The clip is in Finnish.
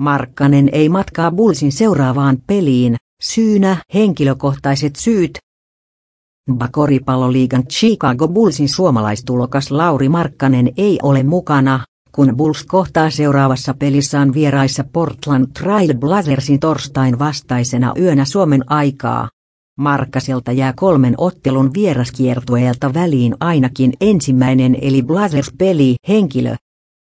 Markkanen ei matkaa Bullsin seuraavaan peliin, syynä henkilökohtaiset syyt. Bakoripalloliigan Chicago Bullsin suomalaistulokas Lauri Markkanen ei ole mukana, kun Bulls kohtaa seuraavassa pelissään vieraissa Portland Trail Blazersin torstain vastaisena yönä Suomen aikaa. Markkaselta jää kolmen ottelun vieraskiertueelta väliin ainakin ensimmäinen eli Blazers-peli henkilö,